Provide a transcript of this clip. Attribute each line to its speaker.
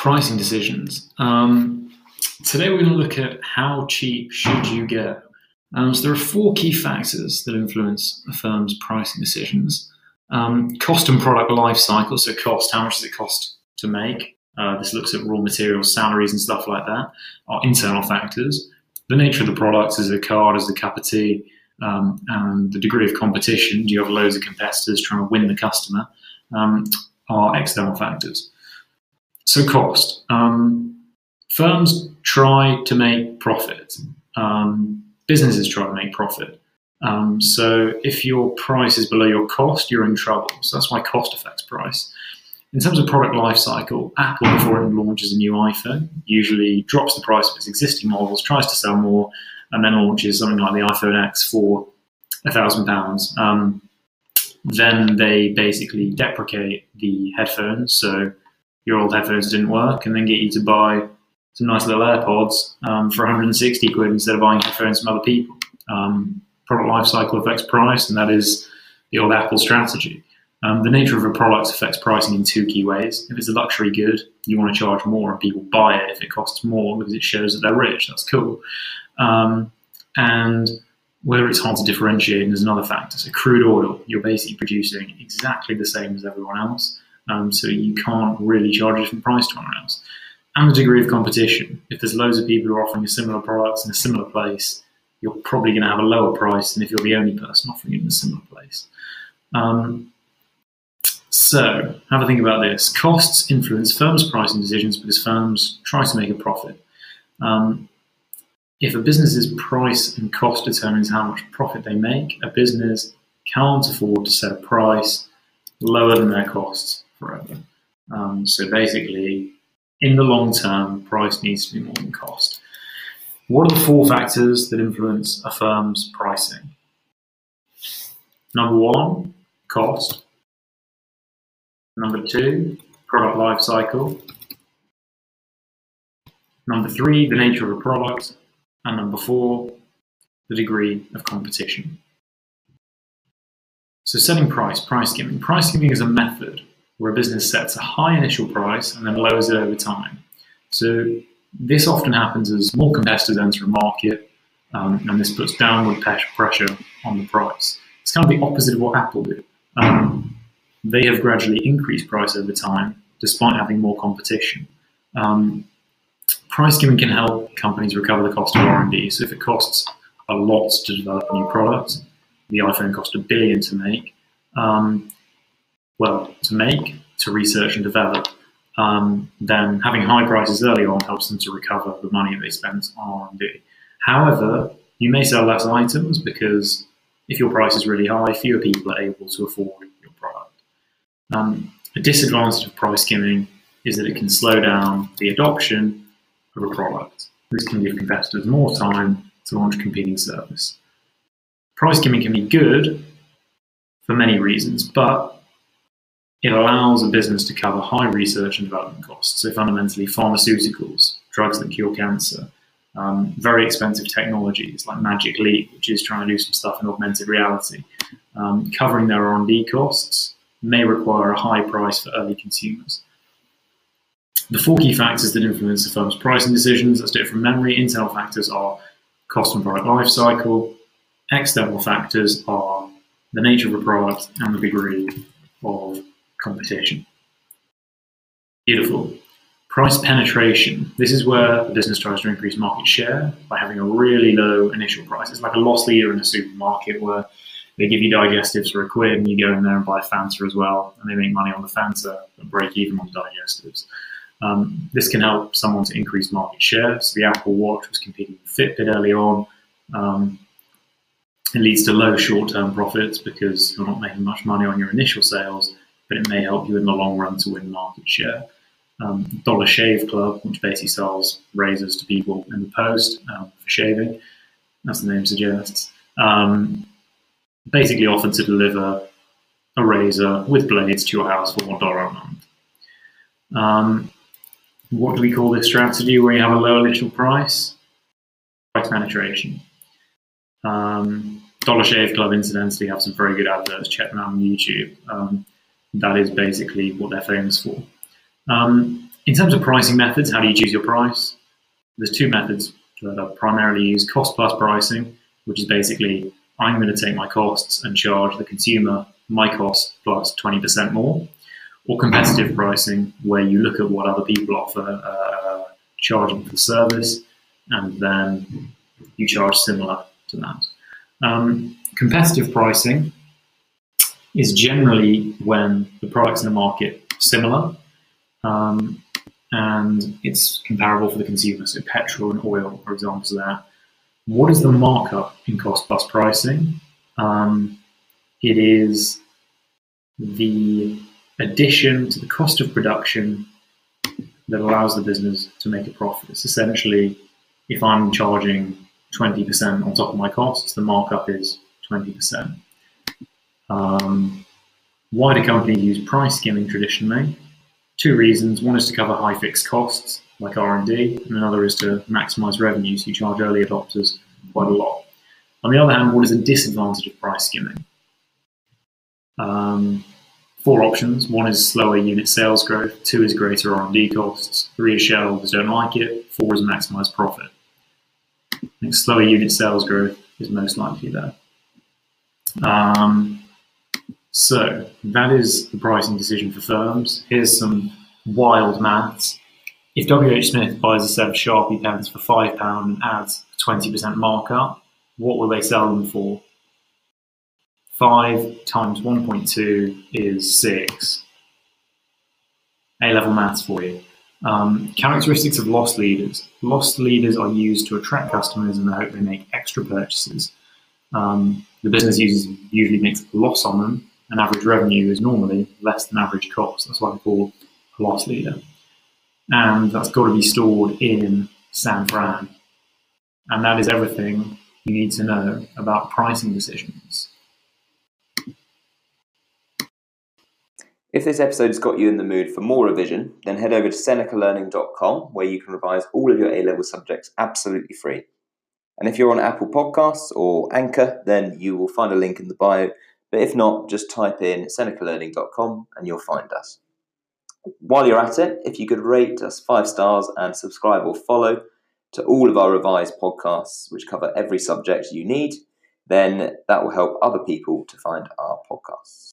Speaker 1: pricing decisions. Um, today we're going to look at how cheap should you get. Um, so there are four key factors that influence a firm's pricing decisions. Um, cost and product life cycle, so cost, how much does it cost to make? Uh, this looks at raw materials, salaries, and stuff like that. Are internal factors. The nature of the product, is it a card, is it a cup of tea, um, and the degree of competition. Do you have loads of competitors trying to win the customer? Um, are external factors. So cost. Um, firms try to make profit. Um, businesses try to make profit. Um, so if your price is below your cost, you're in trouble. So that's why cost affects price. In terms of product life cycle, Apple, before it launches a new iPhone, usually drops the price of its existing models, tries to sell more, and then launches something like the iPhone X for thousand pounds. Um, then they basically deprecate the headphones. So your old headphones didn't work, and then get you to buy some nice little AirPods um, for 160 quid instead of buying headphones from other people. Um, product life cycle affects price, and that is the old Apple strategy. Um, the nature of a product affects pricing in two key ways. If it's a luxury good, you want to charge more and people buy it if it costs more because it shows that they're rich. That's cool. Um, and whether it's hard to differentiate is another factor. So crude oil, you're basically producing exactly the same as everyone else. Um, so you can't really charge a different price to anyone else. And the degree of competition. If there's loads of people who are offering similar products in a similar place, you're probably going to have a lower price than if you're the only person offering it in a similar place. Um, so, have a think about this. Costs influence firms' pricing decisions because firms try to make a profit. Um, if a business's price and cost determines how much profit they make, a business can't afford to set a price lower than their costs forever. Um, so basically, in the long term, price needs to be more than cost. What are the four factors that influence a firm's pricing? Number one, cost. Number two, product life cycle. Number three, the nature of a product. And number four, the degree of competition. So setting price, price skimming. Price skimming is a method where a business sets a high initial price and then lowers it over time. So this often happens as more competitors enter a market, um, and this puts downward pressure on the price. It's kind of the opposite of what Apple do. Um, they have gradually increased price over time despite having more competition. Um, price skimming can help companies recover the cost of R&D. So if it costs a lot to develop a new product, the iPhone cost a billion to make. Um, well, to make, to research and develop, um, then having high prices early on helps them to recover the money they spent on R&D. However, you may sell less items because if your price is really high, fewer people are able to afford your product. Um, a disadvantage of price skimming is that it can slow down the adoption of a product. This can give competitors more time to launch competing service. Price skimming can be good for many reasons, but it allows a business to cover high research and development costs. So fundamentally, pharmaceuticals, drugs that cure cancer, um, very expensive technologies like Magic Leap, which is trying to do some stuff in augmented reality, um, covering their R&D costs may require a high price for early consumers. The four key factors that influence a firm's pricing decisions, let's do it from memory. Internal factors are cost and product life cycle. External factors are the nature of a product and the degree of competition. Beautiful. Price penetration. This is where the business tries to increase market share by having a really low initial price. It's like a loss leader in a supermarket where they give you digestives for a quid and you go in there and buy Fanta as well, and they make money on the Fanta and break even on the digestives. Um, this can help someone to increase market share. So the Apple Watch was competing with Fitbit early on. Um, it leads to low short-term profits because you're not making much money on your initial sales, but it may help you in the long run to win market share. Um, Dollar Shave Club, which basically sells razors to people in the post um, for shaving, as the name suggests, um, basically offered to deliver a razor with blades to your house for one dollar a month. Um, what do we call this strategy where you have a low initial price? Price penetration. Um, Dollar Shave Club, incidentally, have some very good adverts. Check them out on YouTube. That is basically what they're famous for. Um, in terms of pricing methods, how do you choose your price? There's two methods that are primarily used cost plus pricing, which is basically I'm going to take my costs and charge the consumer my cost plus 20% more, or competitive pricing, where you look at what other people offer uh, charging for the service, and then you charge similar to that. Um, competitive pricing is generally when the products in the market are similar um, and it's comparable for the consumer. So petrol and oil, for example, that. What is the markup in cost plus pricing? Um, it is the addition to the cost of production that allows the business to make a profit. It's essentially if I'm charging 20% on top of my costs, the markup is 20%. Um, why do companies use price skimming traditionally? Two reasons. One is to cover high fixed costs, like R&D, and another is to maximize revenue, so you charge early adopters quite a lot. On the other hand, what is a disadvantage of price skimming? Um, four options. One is slower unit sales growth. Two is greater R&D costs. Three is shareholders don't like it. Four is maximize profit. I think slower unit sales growth is most likely there. Um, so that is the pricing decision for firms. Here's some wild maths. If WH Smith buys a set of Sharpie pens for £5 and adds a 20% markup, what will they sell them for? 5 times 1.2 is 6. A-level maths for you. Um, characteristics of loss leaders. Loss leaders are used to attract customers in the hope they make extra purchases. Um, the business usually makes a loss on them, and average revenue is normally less than average cost. That's what I call a loss leader. And that's got to be stored in San Fran. And that is everything you need to know about pricing decisions.
Speaker 2: If this episode has got you in the mood for more revision, then head over to senecalearning.com where you can revise all of your A level subjects absolutely free. And if you're on Apple Podcasts or Anchor, then you will find a link in the bio. But if not, just type in senecalearning.com and you'll find us. While you're at it, if you could rate us five stars and subscribe or follow to all of our revised podcasts, which cover every subject you need, then that will help other people to find our podcasts.